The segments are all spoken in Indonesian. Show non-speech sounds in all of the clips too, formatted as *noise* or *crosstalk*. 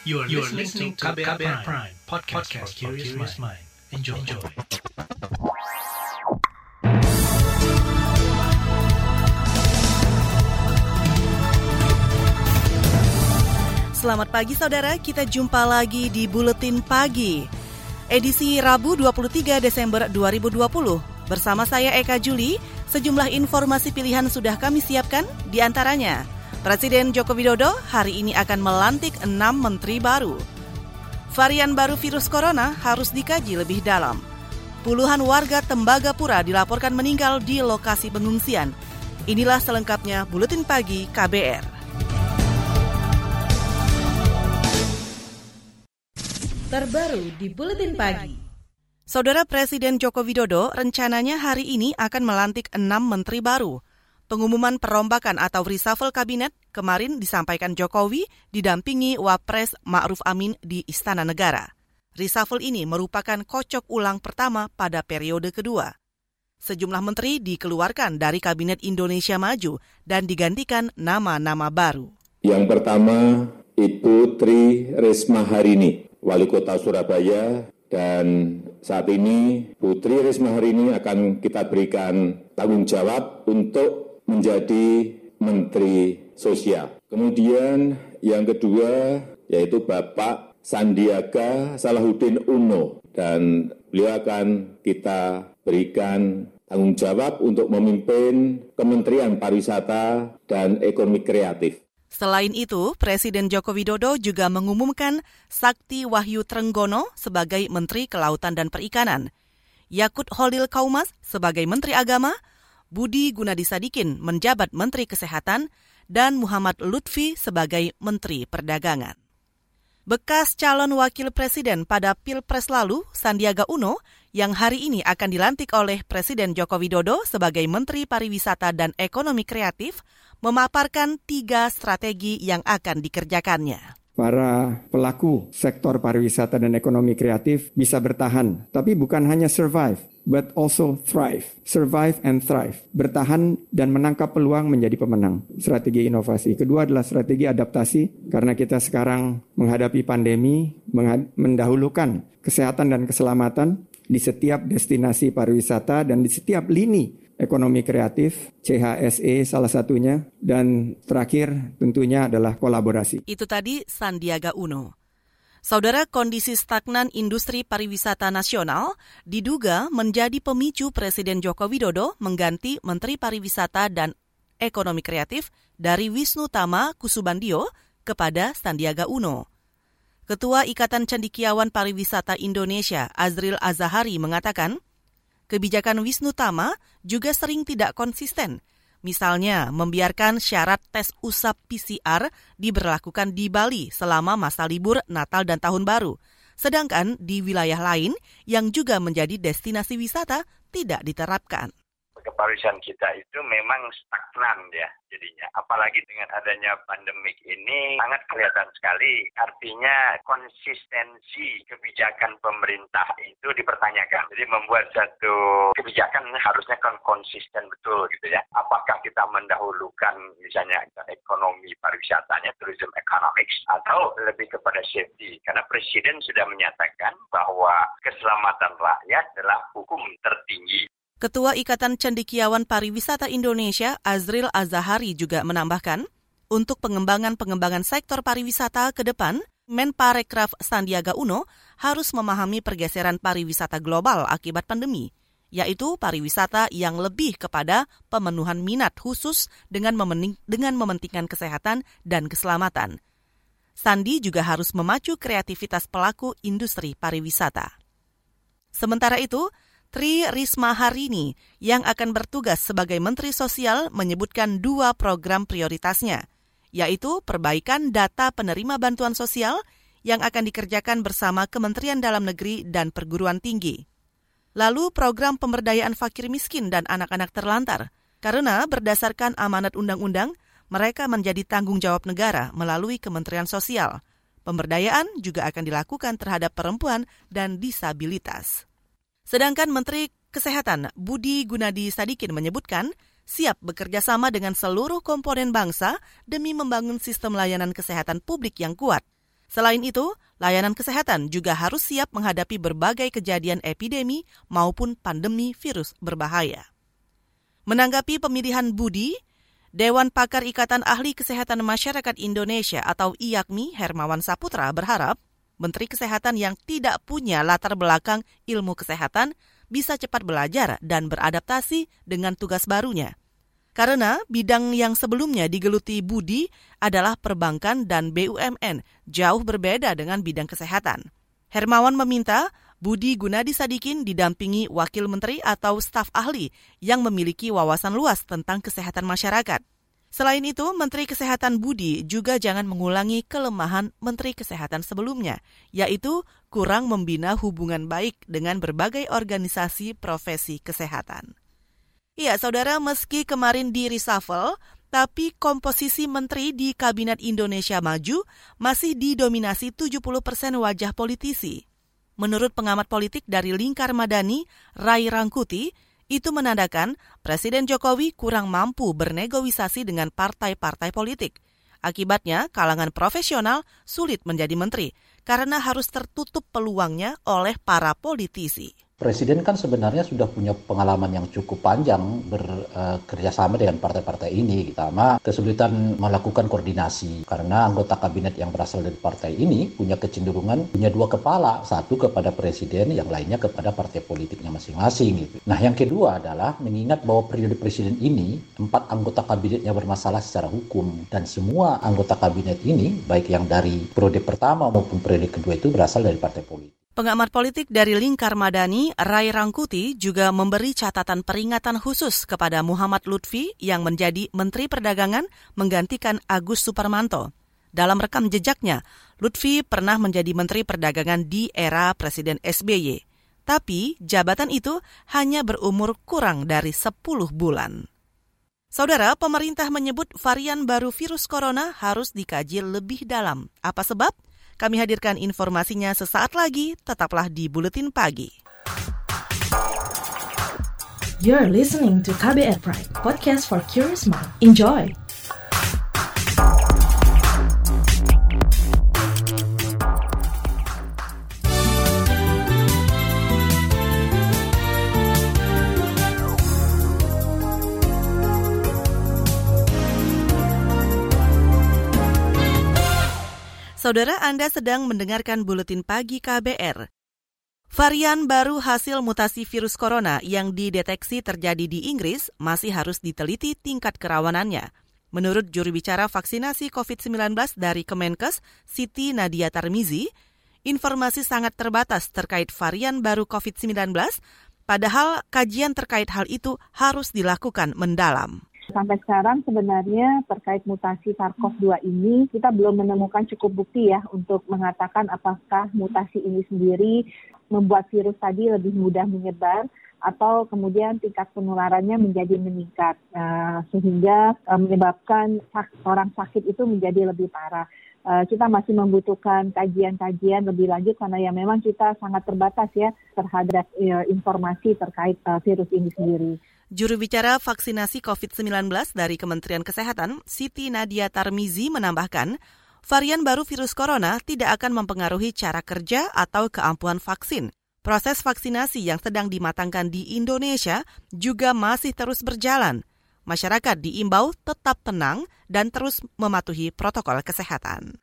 You are, you are listening to KBR, KBR Prime, Prime podcast, podcast for curious mind. Enjoy. Enjoy. Selamat pagi saudara, kita jumpa lagi di Buletin Pagi. Edisi Rabu 23 Desember 2020. Bersama saya Eka Juli, sejumlah informasi pilihan sudah kami siapkan, di antaranya Presiden Joko Widodo hari ini akan melantik enam menteri baru. Varian baru virus corona harus dikaji lebih dalam. Puluhan warga Tembagapura dilaporkan meninggal di lokasi pengungsian. Inilah selengkapnya Buletin Pagi KBR. Terbaru di Buletin Pagi. Saudara Presiden Joko Widodo rencananya hari ini akan melantik enam menteri baru – Pengumuman perombakan atau reshuffle kabinet kemarin disampaikan Jokowi didampingi Wapres Ma'ruf Amin di Istana Negara. Reshuffle ini merupakan kocok ulang pertama pada periode kedua. Sejumlah menteri dikeluarkan dari Kabinet Indonesia Maju dan digantikan nama-nama baru. Yang pertama Ibu Tri Risma Harini, Wali Kota Surabaya, dan saat ini Putri Risma Harini akan kita berikan tanggung jawab untuk menjadi Menteri Sosial. Kemudian yang kedua yaitu Bapak Sandiaga Salahuddin Uno dan beliau akan kita berikan tanggung jawab untuk memimpin Kementerian Pariwisata dan Ekonomi Kreatif. Selain itu, Presiden Joko Widodo juga mengumumkan Sakti Wahyu Trenggono sebagai Menteri Kelautan dan Perikanan, Yakut Holil Kaumas sebagai Menteri Agama, Budi Gunadi Sadikin menjabat Menteri Kesehatan dan Muhammad Lutfi sebagai Menteri Perdagangan. Bekas calon wakil presiden pada Pilpres lalu, Sandiaga Uno, yang hari ini akan dilantik oleh Presiden Joko Widodo sebagai Menteri Pariwisata dan Ekonomi Kreatif, memaparkan tiga strategi yang akan dikerjakannya para pelaku sektor pariwisata dan ekonomi kreatif bisa bertahan, tapi bukan hanya survive, but also thrive. Survive and thrive. Bertahan dan menangkap peluang menjadi pemenang. Strategi inovasi. Kedua adalah strategi adaptasi, karena kita sekarang menghadapi pandemi, mendahulukan kesehatan dan keselamatan di setiap destinasi pariwisata dan di setiap lini ekonomi kreatif, CHSE salah satunya, dan terakhir tentunya adalah kolaborasi. Itu tadi Sandiaga Uno. Saudara, kondisi stagnan industri pariwisata nasional diduga menjadi pemicu Presiden Joko Widodo mengganti Menteri Pariwisata dan Ekonomi Kreatif dari Wisnu Tama Kusubandio kepada Sandiaga Uno. Ketua Ikatan Cendikiawan Pariwisata Indonesia, Azril Azahari, mengatakan, kebijakan Wisnu Tama juga sering tidak konsisten. Misalnya, membiarkan syarat tes usap PCR diberlakukan di Bali selama masa libur Natal dan Tahun Baru. Sedangkan di wilayah lain yang juga menjadi destinasi wisata tidak diterapkan kepariwisataan kita itu memang stagnan ya jadinya. Apalagi dengan adanya pandemik ini sangat kelihatan sekali. Artinya konsistensi kebijakan pemerintah itu dipertanyakan. Jadi membuat satu kebijakan harusnya kan konsisten betul gitu ya. Apakah kita mendahulukan misalnya ekonomi pariwisatanya, tourism economics, atau lebih kepada safety. Karena Presiden sudah menyatakan bahwa keselamatan rakyat adalah hukum tertinggi. Ketua Ikatan Cendikiawan Pariwisata Indonesia, Azril Azahari juga menambahkan, untuk pengembangan-pengembangan sektor pariwisata ke depan, Menparekraf Sandiaga Uno harus memahami pergeseran pariwisata global akibat pandemi, yaitu pariwisata yang lebih kepada pemenuhan minat khusus dengan, memening, dengan mementingkan kesehatan dan keselamatan. Sandi juga harus memacu kreativitas pelaku industri pariwisata. Sementara itu, Tri Risma Harini yang akan bertugas sebagai Menteri Sosial menyebutkan dua program prioritasnya, yaitu perbaikan data penerima bantuan sosial yang akan dikerjakan bersama Kementerian Dalam Negeri dan Perguruan Tinggi. Lalu program pemberdayaan fakir miskin dan anak-anak terlantar, karena berdasarkan amanat undang-undang, mereka menjadi tanggung jawab negara melalui Kementerian Sosial. Pemberdayaan juga akan dilakukan terhadap perempuan dan disabilitas. Sedangkan Menteri Kesehatan Budi Gunadi Sadikin menyebutkan siap bekerja sama dengan seluruh komponen bangsa demi membangun sistem layanan kesehatan publik yang kuat. Selain itu, layanan kesehatan juga harus siap menghadapi berbagai kejadian epidemi maupun pandemi virus berbahaya. Menanggapi pemilihan Budi, Dewan Pakar Ikatan Ahli Kesehatan Masyarakat Indonesia atau IAKMI Hermawan Saputra berharap Menteri Kesehatan yang tidak punya latar belakang ilmu kesehatan bisa cepat belajar dan beradaptasi dengan tugas barunya. Karena bidang yang sebelumnya digeluti Budi adalah perbankan dan BUMN, jauh berbeda dengan bidang kesehatan. Hermawan meminta Budi Gunadi Sadikin didampingi wakil menteri atau staf ahli yang memiliki wawasan luas tentang kesehatan masyarakat. Selain itu, Menteri Kesehatan Budi juga jangan mengulangi kelemahan Menteri Kesehatan sebelumnya, yaitu kurang membina hubungan baik dengan berbagai organisasi profesi kesehatan. Iya, saudara, meski kemarin di reshuffle, tapi komposisi menteri di Kabinet Indonesia Maju masih didominasi 70 persen wajah politisi. Menurut pengamat politik dari Lingkar Madani, Rai Rangkuti, itu menandakan Presiden Jokowi kurang mampu bernegosiasi dengan partai-partai politik. Akibatnya, kalangan profesional sulit menjadi menteri karena harus tertutup peluangnya oleh para politisi. Presiden kan sebenarnya sudah punya pengalaman yang cukup panjang bekerjasama uh, dengan partai-partai ini, sama kesulitan melakukan koordinasi karena anggota kabinet yang berasal dari partai ini punya kecenderungan punya dua kepala, satu kepada presiden, yang lainnya kepada partai politiknya masing-masing. Gitu. Nah, yang kedua adalah mengingat bahwa periode presiden ini empat anggota kabinetnya bermasalah secara hukum dan semua anggota kabinet ini, baik yang dari periode pertama maupun periode kedua itu berasal dari partai politik. Pengamat politik dari Lingkar Madani, Rai Rangkuti, juga memberi catatan peringatan khusus kepada Muhammad Lutfi yang menjadi Menteri Perdagangan menggantikan Agus Suparmanto. Dalam rekam jejaknya, Lutfi pernah menjadi Menteri Perdagangan di era Presiden SBY. Tapi jabatan itu hanya berumur kurang dari 10 bulan. Saudara, pemerintah menyebut varian baru virus corona harus dikaji lebih dalam. Apa sebab? Kami hadirkan informasinya sesaat lagi, tetaplah di Buletin Pagi. You're listening to KBR Pride, podcast for curious mind. Enjoy! Saudara Anda sedang mendengarkan Buletin Pagi KBR. Varian baru hasil mutasi virus corona yang dideteksi terjadi di Inggris masih harus diteliti tingkat kerawanannya. Menurut juru bicara vaksinasi COVID-19 dari Kemenkes, Siti Nadia Tarmizi, informasi sangat terbatas terkait varian baru COVID-19, padahal kajian terkait hal itu harus dilakukan mendalam. Sampai sekarang sebenarnya terkait mutasi SARS-CoV-2 ini kita belum menemukan cukup bukti ya untuk mengatakan apakah mutasi ini sendiri membuat virus tadi lebih mudah menyebar atau kemudian tingkat penularannya menjadi meningkat uh, sehingga uh, menyebabkan sak orang sakit itu menjadi lebih parah. Uh, kita masih membutuhkan kajian-kajian lebih lanjut karena ya memang kita sangat terbatas ya terhadap uh, informasi terkait uh, virus ini sendiri. Juru bicara vaksinasi COVID-19 dari Kementerian Kesehatan, Siti Nadia Tarmizi menambahkan, varian baru virus corona tidak akan mempengaruhi cara kerja atau keampuhan vaksin. Proses vaksinasi yang sedang dimatangkan di Indonesia juga masih terus berjalan. Masyarakat diimbau tetap tenang dan terus mematuhi protokol kesehatan.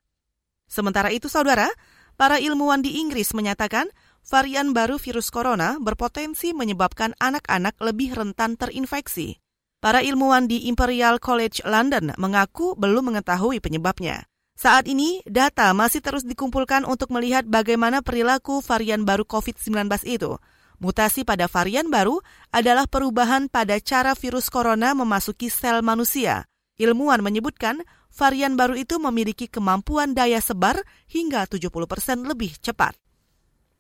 Sementara itu, saudara, para ilmuwan di Inggris menyatakan varian baru virus corona berpotensi menyebabkan anak-anak lebih rentan terinfeksi. Para ilmuwan di Imperial College London mengaku belum mengetahui penyebabnya. Saat ini, data masih terus dikumpulkan untuk melihat bagaimana perilaku varian baru COVID-19 itu. Mutasi pada varian baru adalah perubahan pada cara virus corona memasuki sel manusia. Ilmuwan menyebutkan varian baru itu memiliki kemampuan daya sebar hingga 70% lebih cepat.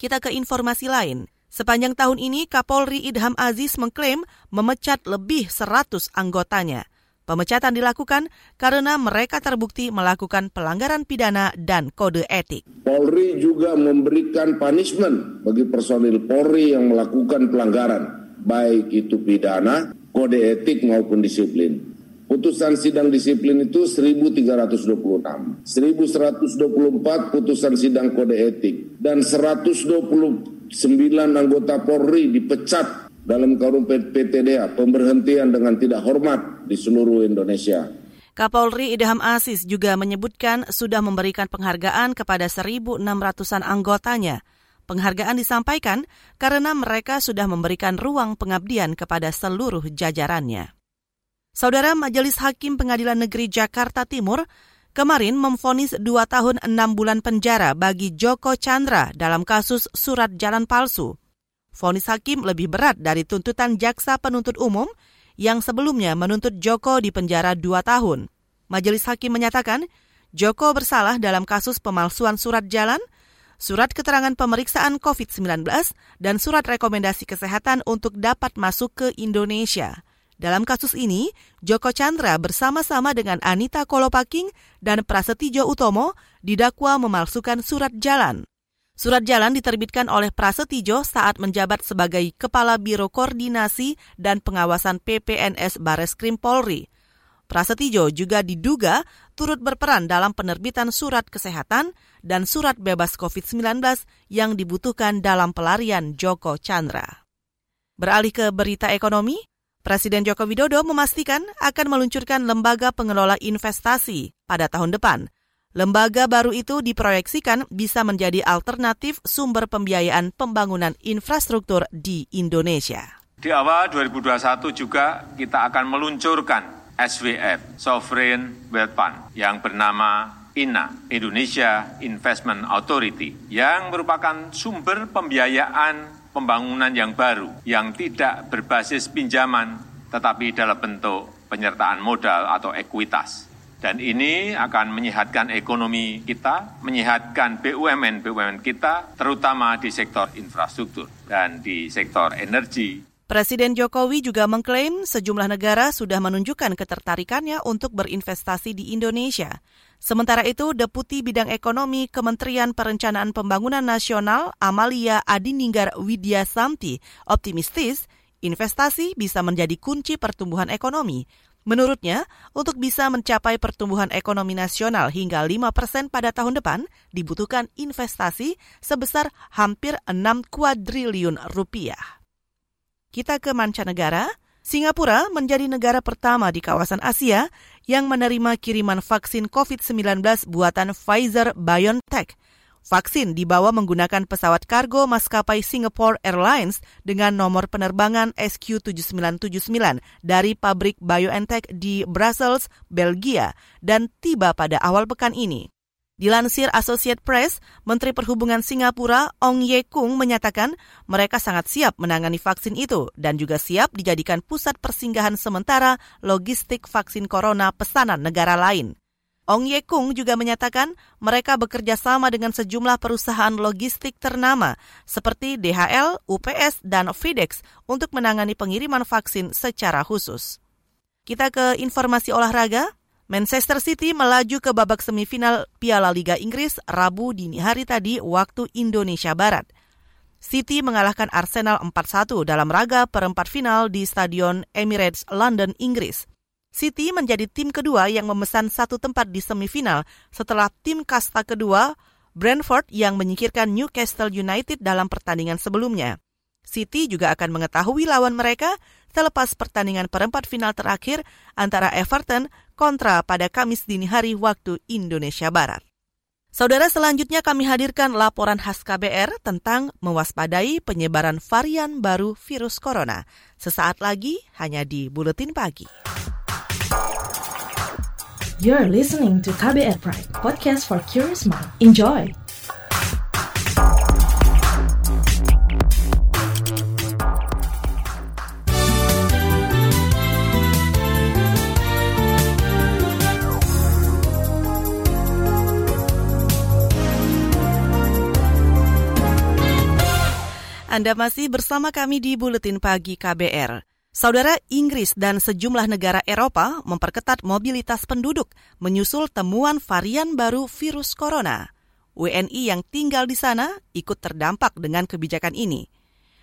Kita ke informasi lain. Sepanjang tahun ini, Kapolri Idham Aziz mengklaim memecat lebih 100 anggotanya. Pemecatan dilakukan karena mereka terbukti melakukan pelanggaran pidana dan kode etik. Polri juga memberikan punishment bagi personil Polri yang melakukan pelanggaran, baik itu pidana, kode etik maupun disiplin. putusan sidang disiplin itu 1326. 1124 putusan sidang kode etik dan 129 anggota Polri dipecat dalam karung PTDA pemberhentian dengan tidak hormat di seluruh Indonesia. Kapolri Idham Aziz juga menyebutkan sudah memberikan penghargaan kepada 1.600-an anggotanya. Penghargaan disampaikan karena mereka sudah memberikan ruang pengabdian kepada seluruh jajarannya. Saudara Majelis Hakim Pengadilan Negeri Jakarta Timur kemarin memfonis 2 tahun 6 bulan penjara bagi Joko Chandra dalam kasus surat jalan palsu. Fonis hakim lebih berat dari tuntutan jaksa penuntut umum yang sebelumnya menuntut Joko di penjara dua tahun. Majelis Hakim menyatakan Joko bersalah dalam kasus pemalsuan surat jalan, surat keterangan pemeriksaan COVID-19, dan surat rekomendasi kesehatan untuk dapat masuk ke Indonesia. Dalam kasus ini, Joko Chandra bersama-sama dengan Anita Kolopaking dan Prasetyo Utomo didakwa memalsukan surat jalan. Surat jalan diterbitkan oleh Prasetyo saat menjabat sebagai Kepala Biro Koordinasi dan Pengawasan PPNS Bareskrim Polri. Prasetyo juga diduga turut berperan dalam penerbitan surat kesehatan dan surat bebas COVID-19 yang dibutuhkan dalam pelarian Joko Chandra. Beralih ke berita ekonomi, Presiden Joko Widodo memastikan akan meluncurkan lembaga pengelola investasi pada tahun depan – Lembaga baru itu diproyeksikan bisa menjadi alternatif sumber pembiayaan pembangunan infrastruktur di Indonesia. Di awal 2021 juga kita akan meluncurkan SWF, Sovereign Wealth Fund, yang bernama INA, Indonesia Investment Authority, yang merupakan sumber pembiayaan pembangunan yang baru, yang tidak berbasis pinjaman, tetapi dalam bentuk penyertaan modal atau ekuitas. Dan ini akan menyehatkan ekonomi kita, menyehatkan BUMN-BUMN kita, terutama di sektor infrastruktur dan di sektor energi. Presiden Jokowi juga mengklaim sejumlah negara sudah menunjukkan ketertarikannya untuk berinvestasi di Indonesia. Sementara itu, Deputi Bidang Ekonomi Kementerian Perencanaan Pembangunan Nasional Amalia Adininggar Widya Samti optimistis investasi bisa menjadi kunci pertumbuhan ekonomi. Menurutnya, untuk bisa mencapai pertumbuhan ekonomi nasional hingga 5 persen pada tahun depan, dibutuhkan investasi sebesar hampir 6 kuadriliun rupiah. Kita ke mancanegara. Singapura menjadi negara pertama di kawasan Asia yang menerima kiriman vaksin COVID-19 buatan Pfizer-BioNTech – Vaksin dibawa menggunakan pesawat kargo maskapai Singapore Airlines dengan nomor penerbangan SQ7979 dari pabrik BioNTech di Brussels, Belgia, dan tiba pada awal pekan ini. Dilansir Associate Press, Menteri Perhubungan Singapura Ong Ye Kung menyatakan mereka sangat siap menangani vaksin itu dan juga siap dijadikan pusat persinggahan sementara logistik vaksin corona pesanan negara lain. Ong Ye Kung juga menyatakan mereka bekerja sama dengan sejumlah perusahaan logistik ternama seperti DHL, UPS, dan FedEx untuk menangani pengiriman vaksin secara khusus. Kita ke informasi olahraga. Manchester City melaju ke babak semifinal Piala Liga Inggris Rabu dini hari tadi waktu Indonesia Barat. City mengalahkan Arsenal 4-1 dalam raga perempat final di Stadion Emirates London, Inggris. City menjadi tim kedua yang memesan satu tempat di semifinal setelah tim kasta kedua Brentford yang menyingkirkan Newcastle United dalam pertandingan sebelumnya. City juga akan mengetahui lawan mereka selepas pertandingan perempat final terakhir antara Everton kontra pada Kamis dini hari waktu Indonesia Barat. Saudara selanjutnya kami hadirkan laporan khas KBR tentang mewaspadai penyebaran varian baru virus corona. Sesaat lagi hanya di Buletin Pagi. You're listening to KBR Pride, podcast for curious mind. Enjoy! Anda masih bersama kami di Buletin Pagi KBR. Saudara Inggris dan sejumlah negara Eropa memperketat mobilitas penduduk menyusul temuan varian baru virus corona. WNI yang tinggal di sana ikut terdampak dengan kebijakan ini.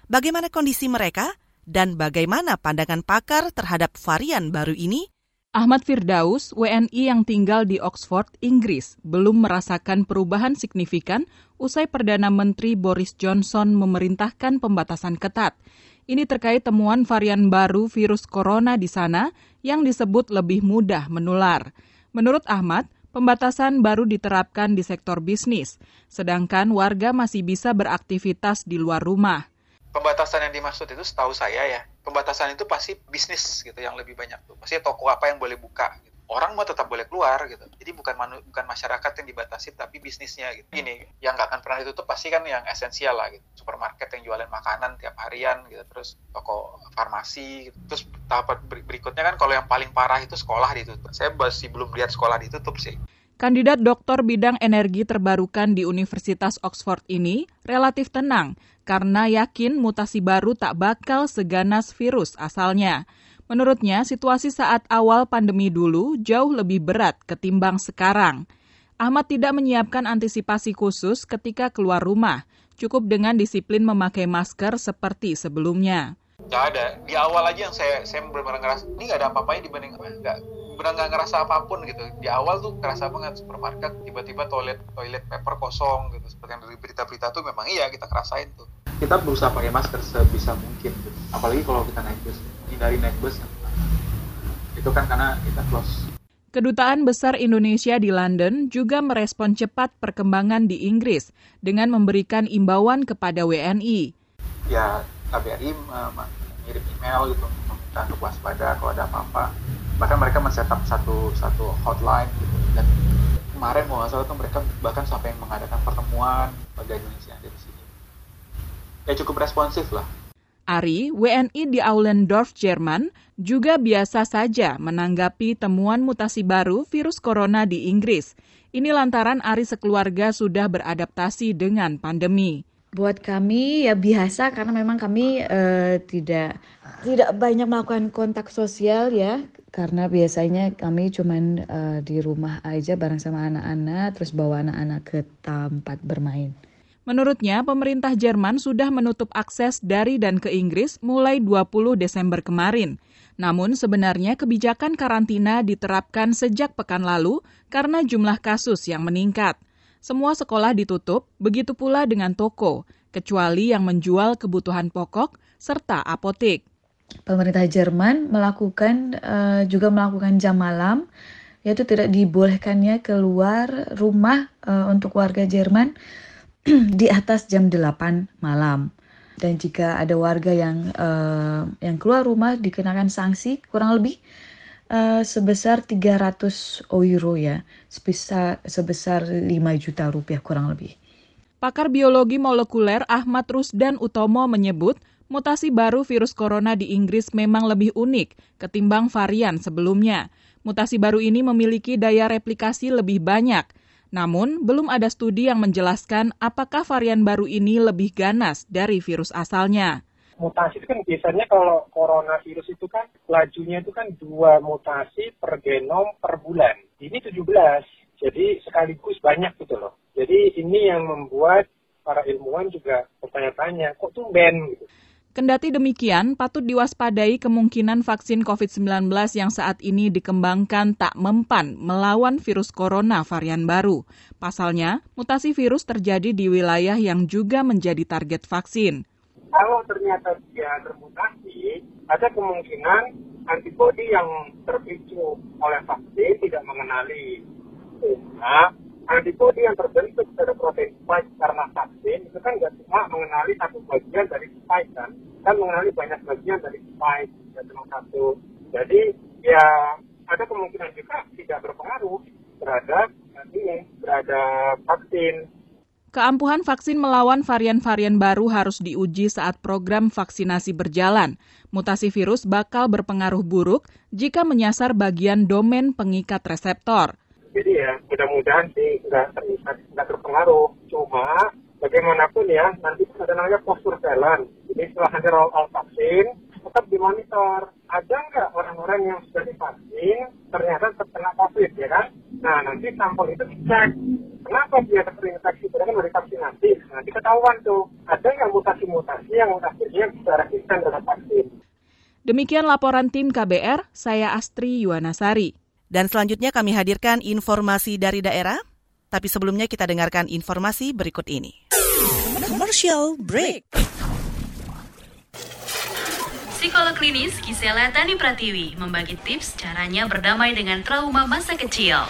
Bagaimana kondisi mereka dan bagaimana pandangan pakar terhadap varian baru ini? Ahmad Firdaus, WNI yang tinggal di Oxford, Inggris, belum merasakan perubahan signifikan usai Perdana Menteri Boris Johnson memerintahkan pembatasan ketat. Ini terkait temuan varian baru virus corona di sana yang disebut lebih mudah menular. Menurut Ahmad, pembatasan baru diterapkan di sektor bisnis, sedangkan warga masih bisa beraktivitas di luar rumah pembatasan yang dimaksud itu setahu saya ya pembatasan itu pasti bisnis gitu yang lebih banyak tuh pasti toko apa yang boleh buka gitu. Orang mau tetap boleh keluar gitu. Jadi bukan manu, bukan masyarakat yang dibatasi tapi bisnisnya gitu. Ini yang nggak akan pernah ditutup pasti kan yang esensial lah gitu. Supermarket yang jualan makanan tiap harian gitu. Terus toko farmasi gitu. terus tahap berikutnya kan kalau yang paling parah itu sekolah ditutup. Saya masih belum lihat sekolah ditutup sih. Kandidat doktor bidang energi terbarukan di Universitas Oxford ini relatif tenang karena yakin mutasi baru tak bakal seganas virus asalnya. Menurutnya, situasi saat awal pandemi dulu jauh lebih berat ketimbang sekarang. Ahmad tidak menyiapkan antisipasi khusus ketika keluar rumah, cukup dengan disiplin memakai masker seperti sebelumnya. Gak ada. Di awal aja yang saya saya benar-benar ngerasa ini gak ada apa-apanya dibanding nggak benar nggak ngerasa apa pun gitu di awal tuh ngerasa banget supermarket tiba-tiba toilet toilet paper kosong gitu seperti yang dari berita-berita tuh memang iya kita kerasain tuh kita berusaha pakai masker sebisa mungkin gitu. apalagi kalau kita naik bus hindari naik bus. Itu kan karena kita close. Kedutaan Besar Indonesia di London juga merespon cepat perkembangan di Inggris dengan memberikan imbauan kepada WNI. Ya, KBRI mengirim email gitu meminta untuk waspada kalau ada apa-apa. Bahkan mereka men-setup satu satu hotline gitu. Dan kemarin mau nggak salah tuh mereka bahkan sampai mengadakan pertemuan warga Indonesia ada di sini. Ya cukup responsif lah Ari, WNI di Aulendorf, Jerman, juga biasa saja menanggapi temuan mutasi baru virus corona di Inggris. Ini lantaran Ari sekeluarga sudah beradaptasi dengan pandemi. Buat kami ya biasa karena memang kami uh, tidak tidak banyak melakukan kontak sosial ya karena biasanya kami cuman uh, di rumah aja bareng sama anak-anak terus bawa anak-anak ke tempat bermain. Menurutnya, pemerintah Jerman sudah menutup akses dari dan ke Inggris mulai 20 Desember kemarin. Namun sebenarnya kebijakan karantina diterapkan sejak pekan lalu karena jumlah kasus yang meningkat. Semua sekolah ditutup, begitu pula dengan toko, kecuali yang menjual kebutuhan pokok serta apotek pemerintah Jerman melakukan uh, juga melakukan jam malam yaitu tidak dibolehkannya keluar rumah uh, untuk warga Jerman *clears throat* di atas jam 8 malam. Dan jika ada warga yang uh, yang keluar rumah dikenakan sanksi kurang lebih uh, sebesar 300 euro ya, sebesar sebesar 5 juta rupiah kurang lebih. Pakar biologi molekuler Ahmad Rusdan Utomo menyebut mutasi baru virus corona di Inggris memang lebih unik ketimbang varian sebelumnya. Mutasi baru ini memiliki daya replikasi lebih banyak. Namun, belum ada studi yang menjelaskan apakah varian baru ini lebih ganas dari virus asalnya. Mutasi itu kan biasanya kalau coronavirus itu kan lajunya itu kan dua mutasi per genom per bulan. Ini 17, jadi sekaligus banyak gitu loh. Jadi ini yang membuat para ilmuwan juga bertanya-tanya, kok tumben gitu. Kendati demikian, patut diwaspadai kemungkinan vaksin COVID-19 yang saat ini dikembangkan tak mempan melawan virus corona varian baru. Pasalnya, mutasi virus terjadi di wilayah yang juga menjadi target vaksin. Kalau ternyata dia termutasi, ada kemungkinan antibodi yang terpicu oleh vaksin tidak mengenali. Nah, antibodi yang terbentuk pada protein spike karena vaksin itu kan nggak cuma mengenali satu bagian dari spike kan, kan mengenali banyak bagian dari spike, tidak cuma satu. Jadi ya ada kemungkinan juga tidak berpengaruh terhadap ini terhadap vaksin. Keampuhan vaksin melawan varian-varian baru harus diuji saat program vaksinasi berjalan. Mutasi virus bakal berpengaruh buruk jika menyasar bagian domain pengikat reseptor. Jadi ya mudah-mudahan sih nggak nggak terpengaruh. Cuma bagaimanapun ya nanti ada namanya post surveillance. Jadi setelah nanti roll out vaksin tetap dimonitor. Ada nggak orang-orang yang sudah divaksin ternyata terkena COVID ya kan? Nah nanti sampel itu dicek. Kenapa dia terinfeksi? Karena kan dari vaksinasi. Nanti ketahuan tuh ada nggak mutasi-mutasi yang akhirnya bisa resisten terhadap vaksin. Demikian laporan tim KBR, saya Astri Yuwanasari. Dan selanjutnya kami hadirkan informasi dari daerah, tapi sebelumnya kita dengarkan informasi berikut ini. Commercial break. Psikolog klinis Gisela Tani Pratiwi membagi tips caranya berdamai dengan trauma masa kecil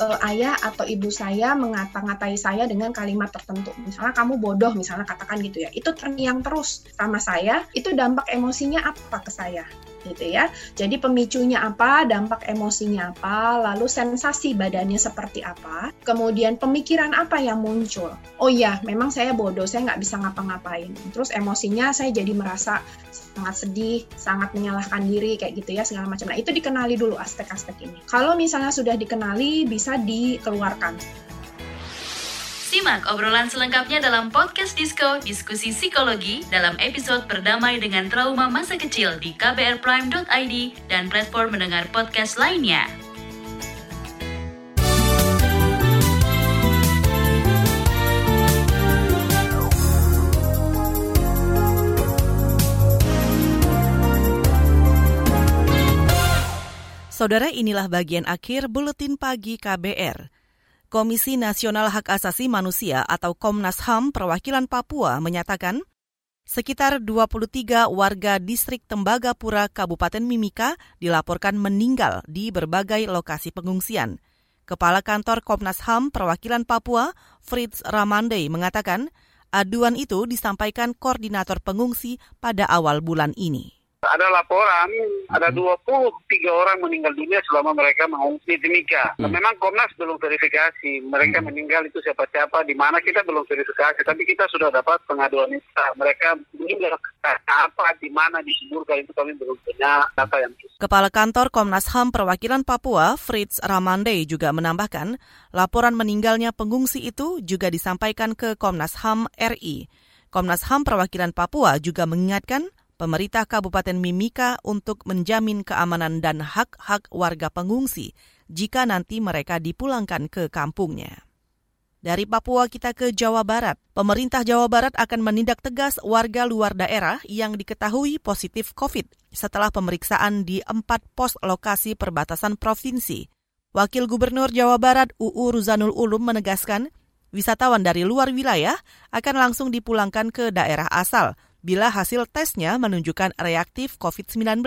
uh, ayah atau ibu saya mengata-ngatai saya dengan kalimat tertentu. Misalnya kamu bodoh, misalnya katakan gitu ya. Itu terngiang terus sama saya, itu dampak emosinya apa ke saya? Gitu ya. Jadi pemicunya apa, dampak emosinya apa, lalu sensasi badannya seperti apa, kemudian pemikiran apa yang muncul. Oh iya, memang saya bodoh, saya nggak bisa ngapa-ngapain. Terus emosinya saya jadi merasa sangat sedih, sangat menyalahkan diri kayak gitu ya segala macam. Nah itu dikenali dulu aspek-aspek ini. Kalau misalnya sudah dikenali bisa dikeluarkan. Simak obrolan selengkapnya dalam podcast Disko Diskusi Psikologi dalam episode Berdamai dengan Trauma Masa Kecil di kbrprime.id dan platform mendengar podcast lainnya. Saudara inilah bagian akhir Buletin Pagi KBR. Komisi Nasional Hak Asasi Manusia atau Komnas HAM perwakilan Papua menyatakan sekitar 23 warga distrik Tembagapura Kabupaten Mimika dilaporkan meninggal di berbagai lokasi pengungsian. Kepala Kantor Komnas HAM perwakilan Papua, Fritz Ramandey mengatakan, aduan itu disampaikan koordinator pengungsi pada awal bulan ini. Ada laporan, ada 23 mhm. orang meninggal dunia selama mereka mengungsi di Timika. Hmm. Memang Komnas belum verifikasi mereka hmm. meninggal itu siapa-siapa, di mana kita belum verifikasi. Tapi kita sudah dapat pengaduan itu. Mereka meninggal apa, di mana disuburkan itu kami belum punya data yang Kepala Kantor Komnas HAM Perwakilan Papua, Fritz Ramande juga menambahkan, laporan meninggalnya pengungsi itu juga disampaikan ke Komnas HAM RI. Komnas HAM Perwakilan Papua juga mengingatkan pemerintah Kabupaten Mimika untuk menjamin keamanan dan hak-hak warga pengungsi jika nanti mereka dipulangkan ke kampungnya. Dari Papua kita ke Jawa Barat. Pemerintah Jawa Barat akan menindak tegas warga luar daerah yang diketahui positif COVID setelah pemeriksaan di empat pos lokasi perbatasan provinsi. Wakil Gubernur Jawa Barat UU Ruzanul Ulum menegaskan, wisatawan dari luar wilayah akan langsung dipulangkan ke daerah asal bila hasil tesnya menunjukkan reaktif COVID-19.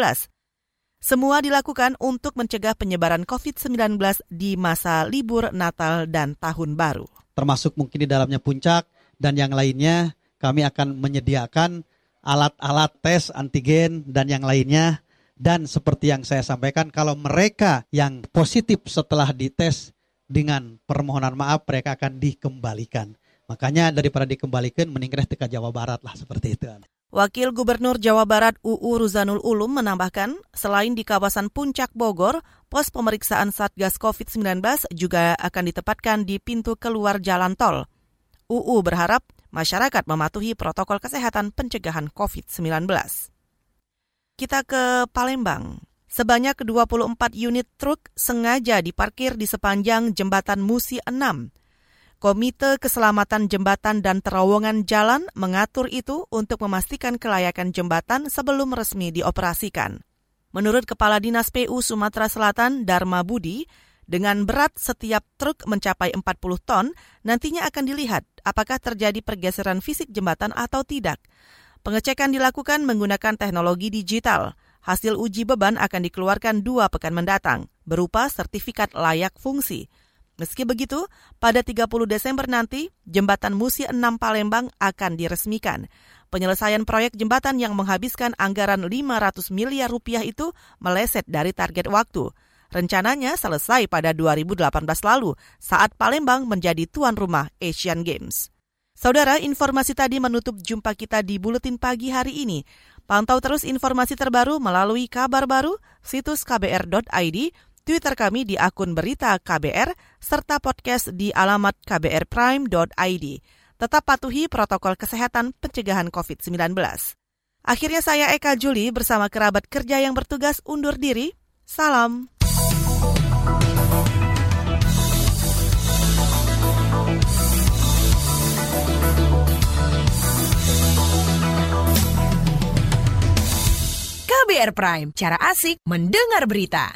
Semua dilakukan untuk mencegah penyebaran COVID-19 di masa libur Natal dan Tahun Baru. Termasuk mungkin di dalamnya puncak dan yang lainnya, kami akan menyediakan alat-alat tes antigen dan yang lainnya. Dan seperti yang saya sampaikan, kalau mereka yang positif setelah dites dengan permohonan maaf, mereka akan dikembalikan. Makanya daripada dikembalikan meninggal ke Jawa Barat lah seperti itu. Wakil Gubernur Jawa Barat UU Ruzanul Ulum menambahkan, selain di kawasan Puncak Bogor, pos pemeriksaan Satgas COVID-19 juga akan ditempatkan di pintu keluar jalan tol. UU berharap masyarakat mematuhi protokol kesehatan pencegahan COVID-19. Kita ke Palembang. Sebanyak 24 unit truk sengaja diparkir di sepanjang jembatan Musi 6 Komite Keselamatan Jembatan dan Terowongan Jalan mengatur itu untuk memastikan kelayakan jembatan sebelum resmi dioperasikan. Menurut Kepala Dinas PU Sumatera Selatan Dharma Budi, dengan berat setiap truk mencapai 40 ton, nantinya akan dilihat apakah terjadi pergeseran fisik jembatan atau tidak. Pengecekan dilakukan menggunakan teknologi digital. Hasil uji beban akan dikeluarkan dua pekan mendatang, berupa sertifikat layak fungsi. Meski begitu, pada 30 Desember nanti, jembatan Musi 6 Palembang akan diresmikan. Penyelesaian proyek jembatan yang menghabiskan anggaran 500 miliar rupiah itu meleset dari target waktu. Rencananya selesai pada 2018 lalu saat Palembang menjadi tuan rumah Asian Games. Saudara, informasi tadi menutup jumpa kita di Buletin Pagi hari ini. Pantau terus informasi terbaru melalui kabar baru, situs kbr.id, Twitter kami di akun berita KBR, serta podcast di alamat kbrprime.id. Tetap patuhi protokol kesehatan pencegahan COVID-19. Akhirnya saya Eka Juli bersama kerabat kerja yang bertugas undur diri. Salam. KBR Prime, cara asik mendengar berita.